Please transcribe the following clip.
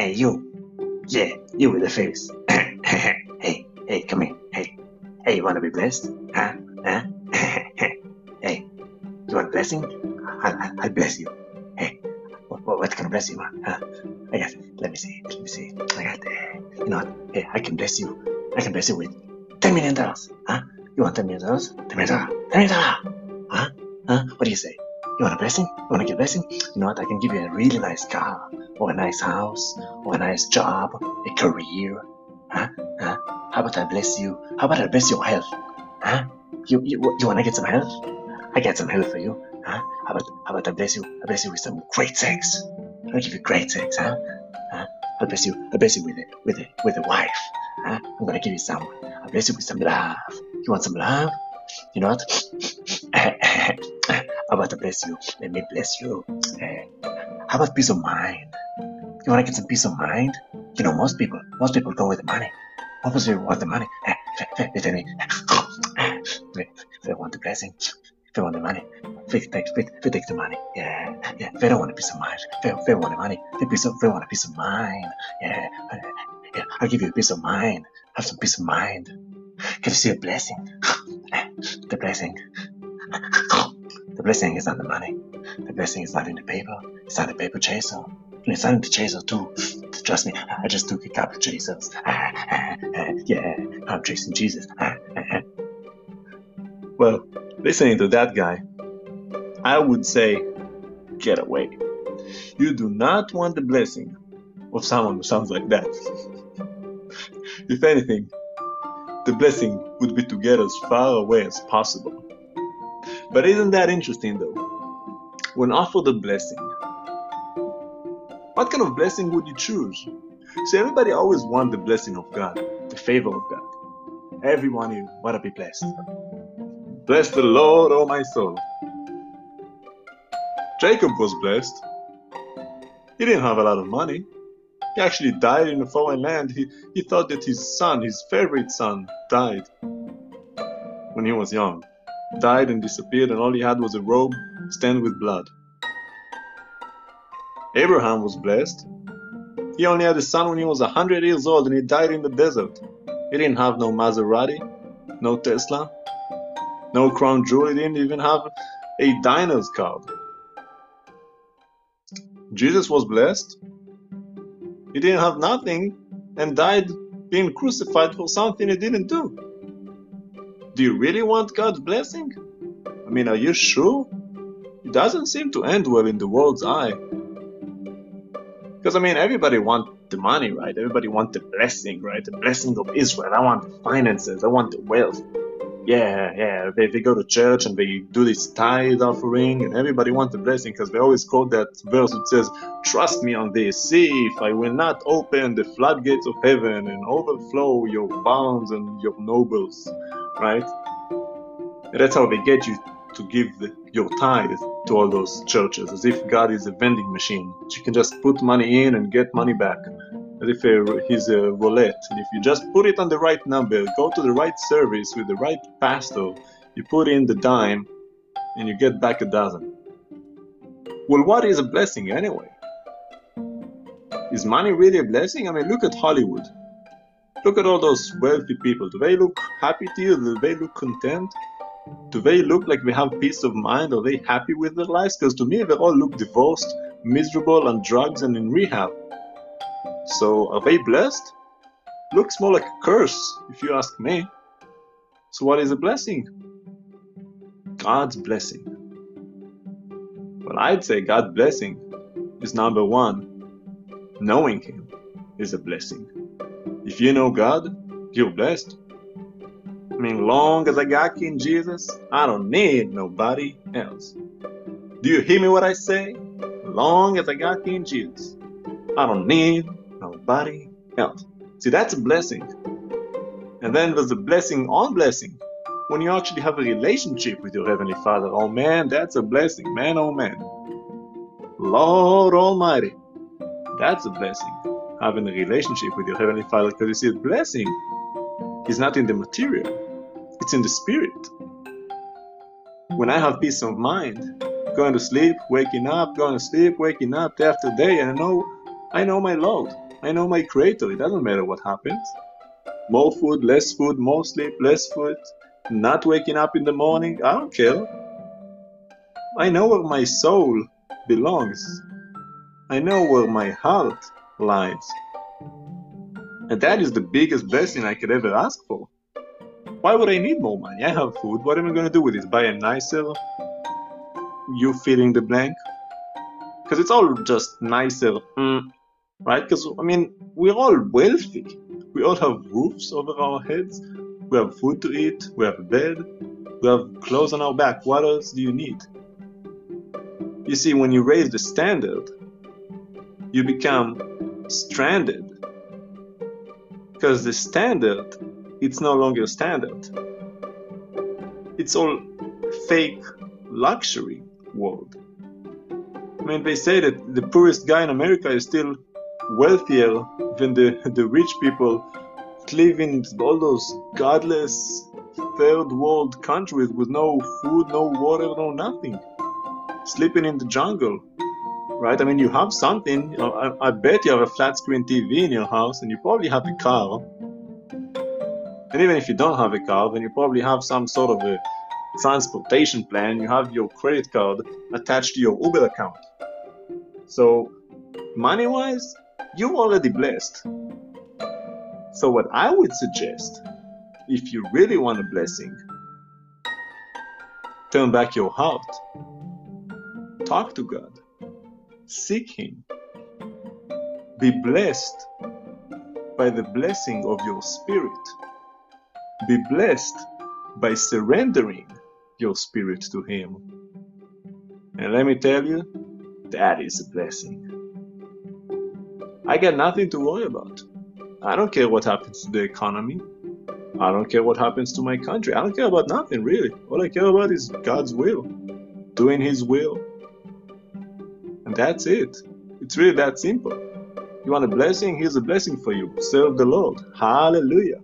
Hey, you. Yeah, you with the face. hey, hey, come here. Hey, hey, you want to be blessed? Huh? Huh? hey, you want blessing? I'll, I'll, I'll bless you. Hey, what, what, what can I bless you? Huh? I got, let me see, let me see. I got, uh, you know what? Hey, I can bless you. I can bless you with $10 million. Huh? You want $10 million? $10 million. $10 million. Huh? Huh? What do you say? You want a blessing? You want to get a blessing? You know what? I can give you a really nice car, or a nice house, or a nice job, a career. Huh? Huh? How about I bless you? How about I bless your health? Huh? You you, you want to get some health? I got some health for you. Huh? How about how about I bless you? I bless you with some great sex. I'll give you great sex, huh? Huh? I'll bless you. I'll bless you with a with a with a wife. Huh? I'm gonna give you some. I'll bless you with some love. You want some love? You know what? how about I bless you? Let me bless you. Uh, how about peace of mind? You wanna get some peace of mind? You know, most people, most people go with the money. Obviously, people want the money. Eh, They if they want the blessing, if they want the money, if they take, if they take the money, yeah, yeah. If they don't want a peace of mind, if they, if they want the money, if they, peace of, if they want a peace of mind, yeah, yeah. I'll give you a peace of mind. Have some peace of mind. Can you see a blessing? The blessing. The blessing is not the money. The blessing is not in the paper. It's not the paper chaser. Not in the chaser too. Trust me, I just took a couple of chasers. yeah, I'm chasing Jesus. Well, listening to that guy, I would say, get away. You do not want the blessing of someone who sounds like that. if anything, the blessing would be to get as far away as possible. But isn't that interesting though? When offered a blessing, what kind of blessing would you choose? See, everybody always wants the blessing of God, the favor of God. Everyone you want to be blessed. Bless the Lord, O my soul. Jacob was blessed. He didn't have a lot of money. He actually died in a foreign land. He, he thought that his son, his favorite son, died when he was young. Died and disappeared, and all he had was a robe stained with blood. Abraham was blessed. He only had a son when he was 100 years old and he died in the desert. He didn't have no Maserati, no Tesla, no crown jewel. He didn't even have a diner's card. Jesus was blessed. He didn't have nothing and died being crucified for something he didn't do. Do you really want God's blessing? I mean, are you sure? It doesn't seem to end well in the world's eye. Because I mean, everybody want the money, right? Everybody want the blessing, right? The blessing of Israel. I want the finances. I want the wealth. Yeah, yeah. They, they go to church and they do this tithe offering, and everybody want the blessing because they always quote that verse which says, "Trust me on this. See if I will not open the floodgates of heaven and overflow your barns and your nobles." Right? And that's how they get you to give the, your tithe to all those churches, as if God is a vending machine. You can just put money in and get money back, as if a, he's a roulette. And if you just put it on the right number, go to the right service with the right pastor, you put in the dime, and you get back a dozen. Well, what is a blessing anyway? Is money really a blessing? I mean, look at Hollywood. Look at all those wealthy people. Do they look happy to you? Do they look content? Do they look like they have peace of mind? Are they happy with their lives? Because to me, they all look divorced, miserable, on drugs, and in rehab. So, are they blessed? Looks more like a curse, if you ask me. So, what is a blessing? God's blessing. Well, I'd say God's blessing is number one. Knowing Him is a blessing. If you know God, you're blessed. I mean, long as I got King Jesus, I don't need nobody else. Do you hear me what I say? Long as I got King Jesus, I don't need nobody else. See, that's a blessing. And then there's a blessing on blessing when you actually have a relationship with your Heavenly Father. Oh man, that's a blessing. Man, oh man. Lord Almighty, that's a blessing. Having a relationship with your Heavenly Father because you see, a blessing is not in the material, in the spirit. When I have peace of mind, going to sleep, waking up, going to sleep, waking up day after day, and I know I know my Lord. I know my creator. It doesn't matter what happens. More food, less food, more sleep, less food, not waking up in the morning. I don't care. I know where my soul belongs. I know where my heart lies. And that is the biggest blessing I could ever ask for. Why would I need more money? I have food. What am I going to do with it? Buy a nicer? You filling the blank? Because it's all just nicer, mm, right? Because, I mean, we're all wealthy. We all have roofs over our heads. We have food to eat. We have a bed. We have clothes on our back. What else do you need? You see, when you raise the standard, you become stranded. Because the standard, it's no longer standard. It's all fake luxury world. I mean, they say that the poorest guy in America is still wealthier than the, the rich people living in all those godless third world countries with no food, no water, no nothing. Sleeping in the jungle right? I mean, you have something. You know, I, I, bet you have a flat screen TV in your house, and you probably have a car. And even if you don't have a car, then you probably have some sort of a transportation plan. You have your credit card attached to your Uber account. So, money wise, you're already blessed. So, what I would suggest, if you really want a blessing, turn back your heart, talk to God Seek Him. Be blessed by the blessing of your spirit. Be blessed by surrendering your spirit to Him. And let me tell you, that is a blessing. I got nothing to worry about. I don't care what happens to the economy. I don't care what happens to my country. I don't care about nothing, really. All I care about is God's will, doing His will, and that's it. It's really that simple. You want a blessing? Here's a blessing for you. Serve the Lord. Hallelujah.